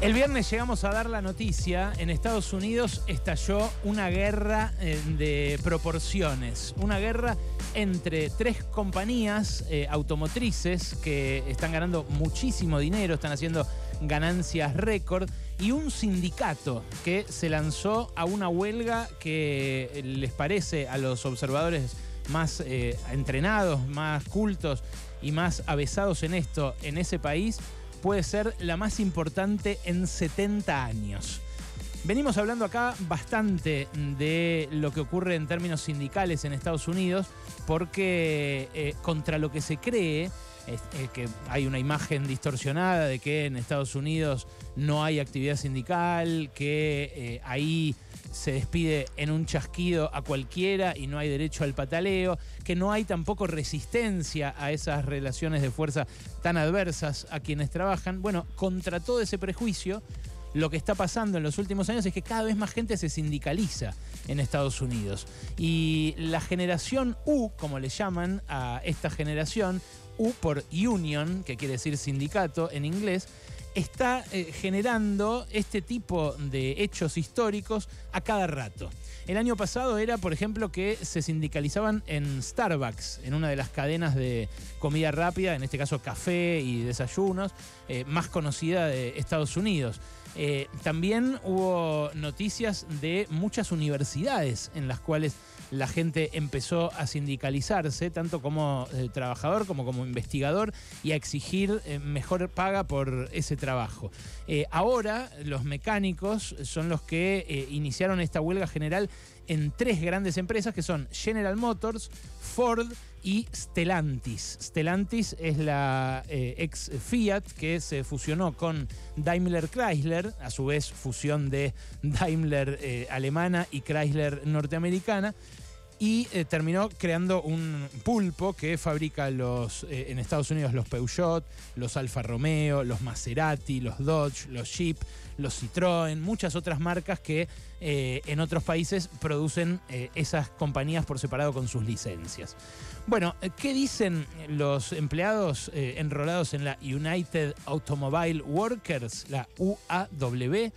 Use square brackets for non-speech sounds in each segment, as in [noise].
El viernes llegamos a dar la noticia, en Estados Unidos estalló una guerra eh, de proporciones, una guerra entre tres compañías eh, automotrices que están ganando muchísimo dinero, están haciendo ganancias récord, y un sindicato que se lanzó a una huelga que les parece a los observadores más eh, entrenados, más cultos y más avesados en esto en ese país, puede ser la más importante en 70 años. Venimos hablando acá bastante de lo que ocurre en términos sindicales en Estados Unidos, porque eh, contra lo que se cree, es, que hay una imagen distorsionada de que en Estados Unidos no hay actividad sindical, que eh, ahí se despide en un chasquido a cualquiera y no hay derecho al pataleo, que no hay tampoco resistencia a esas relaciones de fuerza tan adversas a quienes trabajan. Bueno, contra todo ese prejuicio, lo que está pasando en los últimos años es que cada vez más gente se sindicaliza en Estados Unidos. Y la generación U, como le llaman a esta generación, U por union, que quiere decir sindicato en inglés, está eh, generando este tipo de hechos históricos a cada rato. El año pasado era, por ejemplo, que se sindicalizaban en Starbucks, en una de las cadenas de comida rápida, en este caso café y desayunos, eh, más conocida de Estados Unidos. Eh, también hubo noticias de muchas universidades en las cuales la gente empezó a sindicalizarse, tanto como eh, trabajador como como investigador, y a exigir eh, mejor paga por ese trabajo. ahora los mecánicos son los que iniciaron esta huelga general en tres grandes empresas que son General Motors, Ford y Stellantis. Stellantis es la eh, ex Fiat que se fusionó con Daimler Chrysler, a su vez fusión de [laughs] Daimler eh, alemana y Chrysler norteamericana y eh, terminó creando un pulpo que fabrica los en Estados Unidos los Peugeot, los Alfa Romeo, los Maserati, los Dodge, los Jeep, los Citroën, muchas otras marcas que en otros países producen esas compañías por separado con sus licencias. Bueno, ¿qué dicen los empleados eh, enrolados en la United Automobile Workers, la UAW?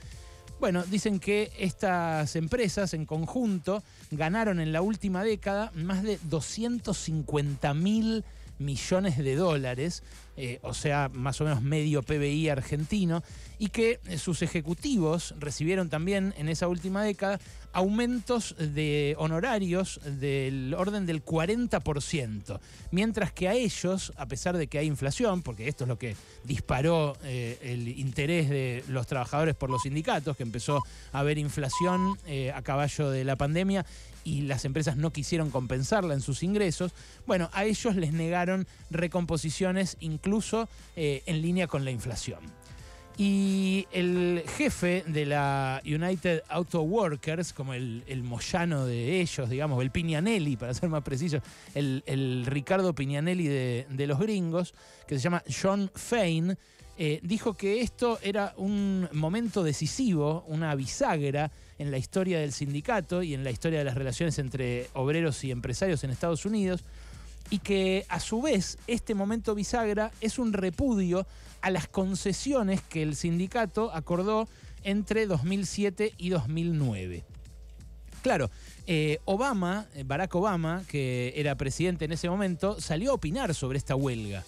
Bueno, dicen que estas empresas en conjunto ganaron en la última década más de 250 mil millones de dólares, eh, o sea, más o menos medio PBI argentino, y que eh, sus ejecutivos recibieron también en esa última década aumentos de honorarios del orden del 40%, mientras que a ellos, a pesar de que hay inflación, porque esto es lo que disparó eh, el interés de los trabajadores por los sindicatos, que empezó a haber inflación a caballo de la pandemia y las empresas no quisieron compensarla en sus ingresos, bueno, a ellos les negaron recomposiciones incluso eh, en línea con la inflación. Y el jefe de la United Auto Workers, como el, Moyano de ellos, digamos, el Piñanelli, para ser más preciso, el, Ricardo Piñanelli de, de, los gringos, que se llama John Fain, eh, dijo que esto era un momento decisivo, una bisagra en la historia del sindicato y en la historia de las relaciones entre obreros y empresarios en Estados Unidos, y que a su vez este momento bisagra es un repudio a las concesiones que el sindicato acordó entre 2007 y 2009. Claro, eh, Obama, Barack Obama, que era presidente en ese momento, salió a opinar sobre esta huelga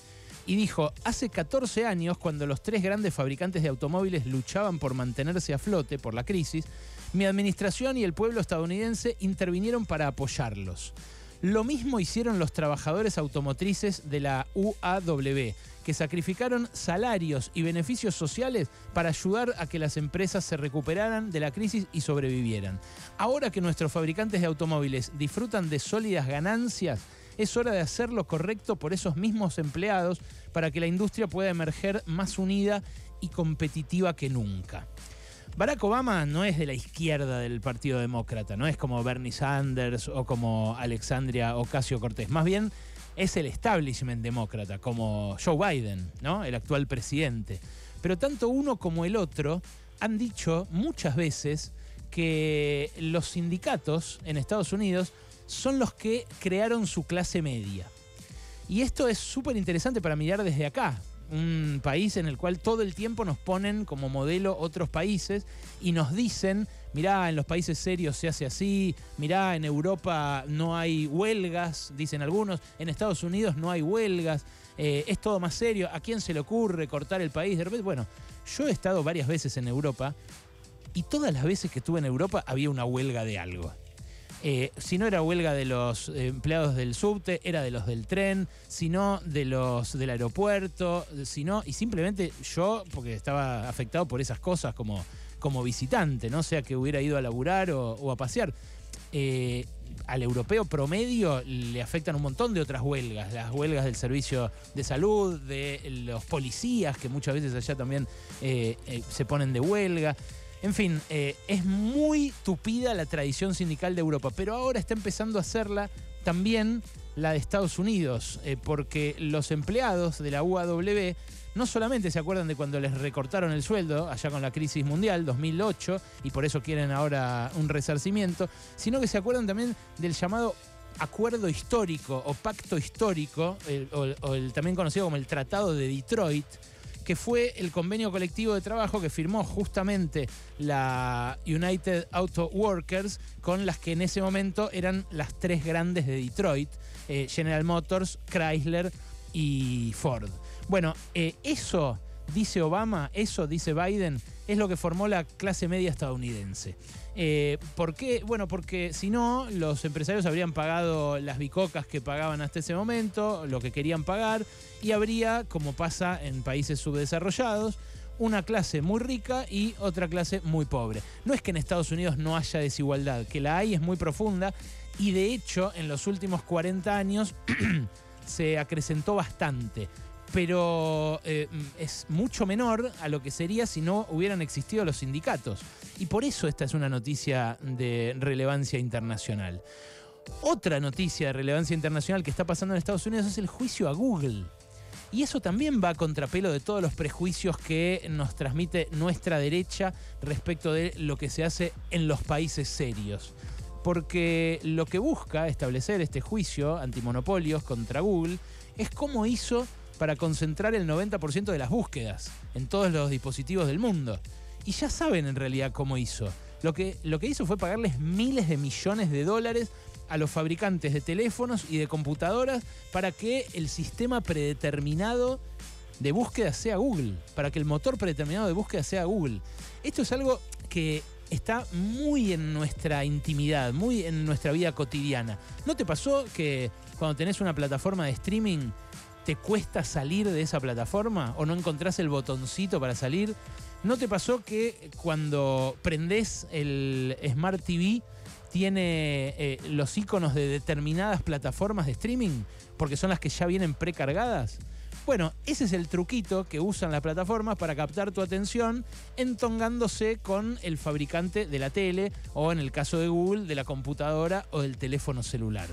y dijo, hace 14 años, cuando los tres grandes fabricantes de automóviles luchaban por mantenerse a flote por la crisis, mi administración y el pueblo estadounidense intervinieron para apoyarlos. Lo mismo hicieron los trabajadores automotrices de la UAW, que sacrificaron salarios y beneficios sociales para ayudar a que las empresas se recuperaran de la crisis y sobrevivieran. Ahora que nuestros fabricantes de automóviles disfrutan de sólidas ganancias, es hora de hacer lo correcto por esos mismos empleados para que la industria pueda emerger más unida y competitiva que nunca. Barack Obama no es de la izquierda del Partido Demócrata, no es como Bernie Sanders o como Alexandria Ocasio Cortés, más bien es el establishment demócrata, como Joe Biden, ¿no? el actual presidente. Pero tanto uno como el otro han dicho muchas veces que los sindicatos en Estados Unidos son los que crearon su clase media. Y esto es súper interesante para mirar desde acá, un país en el cual todo el tiempo nos ponen como modelo otros países y nos dicen, mirá, en los países serios se hace así, mirá, en Europa no hay huelgas, dicen algunos, en Estados Unidos no hay huelgas, eh, es todo más serio, ¿a quién se le ocurre cortar el país? De repente, bueno, yo he estado varias veces en Europa y todas las veces que estuve en Europa había una huelga de algo. Eh, si no era huelga de los empleados del subte, era de los del tren, si no de los del aeropuerto, si no, y simplemente yo, porque estaba afectado por esas cosas como, como visitante, no sea que hubiera ido a laburar o, a pasear. Eh, al europeo promedio le afectan un montón de otras huelgas, las huelgas del servicio de salud, de los policías, que muchas veces allá también eh, se ponen de huelga. En fin, eh, es muy tupida la tradición sindical de Europa, pero ahora está empezando a hacerla también la de Estados Unidos, eh, porque los empleados de la UAW no solamente se acuerdan de cuando les recortaron el sueldo, allá con la crisis mundial, 2008, y por eso quieren ahora un resarcimiento, sino que se acuerdan también del llamado acuerdo histórico o pacto histórico, o el también conocido como el Tratado de Detroit, que fue el convenio colectivo de trabajo que firmó justamente la United Auto Workers con las que en ese momento eran las tres grandes de Detroit, eh, General Motors, Chrysler y Ford. Bueno, eh, eso dice Obama, eso dice Biden, es lo que formó la clase media estadounidense. Eh, ¿Por qué? Bueno, porque si no, los empresarios habrían pagado las bicocas que pagaban hasta ese momento, lo que querían pagar, y habría, como pasa en países subdesarrollados, una clase muy rica y otra clase muy pobre. No es que en Estados Unidos no haya desigualdad, que la hay es muy profunda y de hecho en los últimos 40 años [clears throat] se acrecentó bastante pero eh, es mucho menor a lo que sería si no hubieran existido los sindicatos. Y por eso esta es una noticia de relevancia internacional. Otra noticia de relevancia internacional que está pasando en Estados Unidos es el juicio a Google. Y eso también va a contrapelo de todos los prejuicios que nos transmite nuestra derecha respecto de lo que se hace en los países serios. Porque lo que busca establecer este juicio antimonopolios contra Google es cómo hizo para concentrar el 90% de las búsquedas en todos los dispositivos del mundo. Y ya saben en realidad cómo hizo. Lo que, lo que hizo fue pagarles miles de millones de dólares a los fabricantes de teléfonos y de computadoras para que el sistema predeterminado de búsqueda sea Google, para que el motor predeterminado de búsqueda sea Google. Esto es algo que está muy en nuestra intimidad, muy en nuestra vida cotidiana. ¿No te pasó que cuando tenés una plataforma de streaming te cuesta salir de esa plataforma o no encontrás el botoncito para salir. ¿No te pasó que cuando prendés el Smart TV tiene eh, los iconos de determinadas plataformas de streaming? Porque son las que ya vienen precargadas. Bueno, ese es el truquito que usan las plataformas para captar tu atención entongándose con el fabricante de la tele o en el caso de Google de la computadora o del teléfono celular.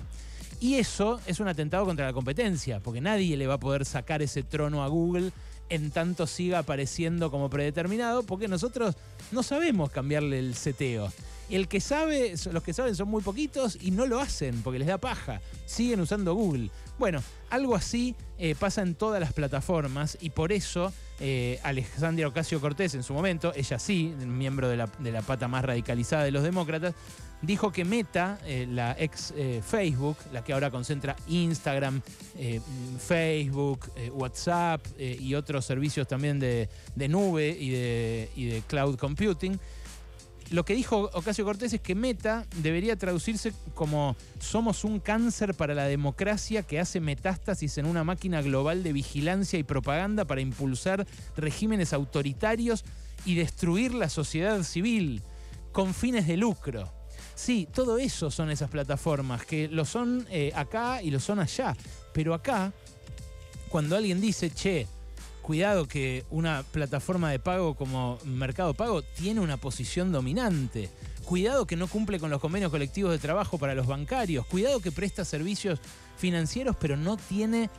Y eso es un atentado contra la competencia, porque nadie le va a poder sacar ese trono a Google en tanto siga apareciendo como predeterminado, porque nosotros no sabemos cambiarle el seteo. El que sabe, los que saben son muy poquitos y no lo hacen porque les da paja. Siguen usando Google. Bueno, algo así eh, pasa en todas las plataformas y por eso eh, Alexandria Ocasio Cortés en su momento, ella sí, miembro de la, de la pata más radicalizada de los demócratas, dijo que Meta, eh, la ex eh, Facebook, la que ahora concentra Instagram, eh, Facebook, WhatsApp y otros servicios también de, nube y de, y de, cloud computing, lo que dijo Ocasio Cortés es que Meta debería traducirse como somos un cáncer para la democracia que hace metástasis en una máquina global de vigilancia y propaganda para impulsar regímenes autoritarios y destruir la sociedad civil con fines de lucro. Sí, todo eso son esas plataformas, que lo son eh, acá y lo son allá. Pero acá, cuando alguien dice, che, cuidado que una plataforma de pago como Mercado Pago tiene una posición dominante. Cuidado que no cumple con los convenios colectivos de trabajo para los bancarios. Cuidado que presta servicios financieros pero no tiene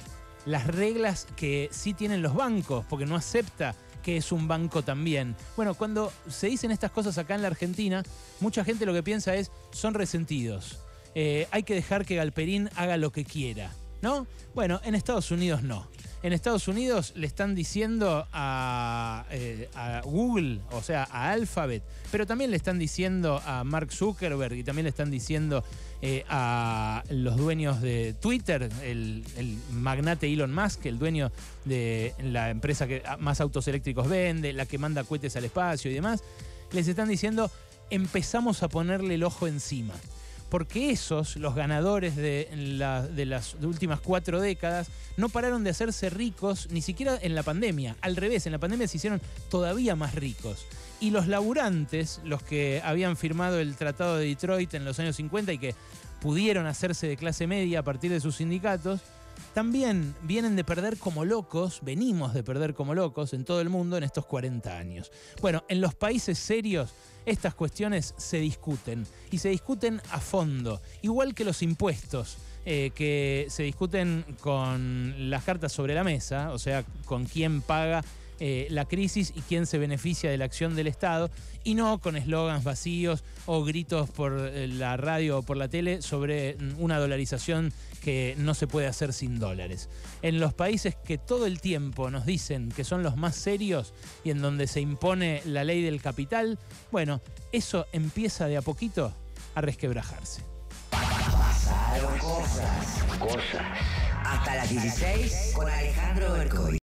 las reglas que sí tienen los bancos, porque no acepta que es un banco también. Bueno, cuando se dicen estas cosas acá en la Argentina, mucha gente lo que piensa es, son resentidos. Eh, hay que dejar que Galperín haga lo que quiera, ¿no? Bueno, en Estados Unidos no. En Estados Unidos le están diciendo a, eh, a, Google, o sea, a Alphabet, pero también le están diciendo a Mark Zuckerberg y también le están diciendo eh, a los dueños de Twitter, el, el, magnate Elon Musk, el dueño de la empresa que más autos eléctricos vende, la que manda cohetes al espacio y demás, les están diciendo empezamos a ponerle el ojo encima porque esos, los ganadores de, las últimas cuatro décadas, no pararon de hacerse ricos ni siquiera en la pandemia. Al revés, en la pandemia se hicieron todavía más ricos. Y los laburantes, los que habían firmado el Tratado de Detroit en los años 50 y que pudieron hacerse de clase media a partir de sus sindicatos, también vienen de perder como locos, venimos de perder como locos en todo el mundo en estos 40 años. Bueno, en los países serios estas cuestiones se discuten y se discuten a fondo, igual que los impuestos. Eh, que se discuten con las cartas sobre la mesa, o sea, con quién paga eh, la crisis y quién se beneficia de la acción del Estado, y no con eslogans vacíos o gritos por eh, la radio o por la tele sobre mm, una dolarización que no se puede hacer sin dólares. En los países que todo el tiempo nos dicen que son los más serios y en donde se impone la ley del capital, bueno, eso empieza de a poquito a resquebrajarse. Pasaron cosas, cosas. Hasta las 16 con Alejandro Bercoy.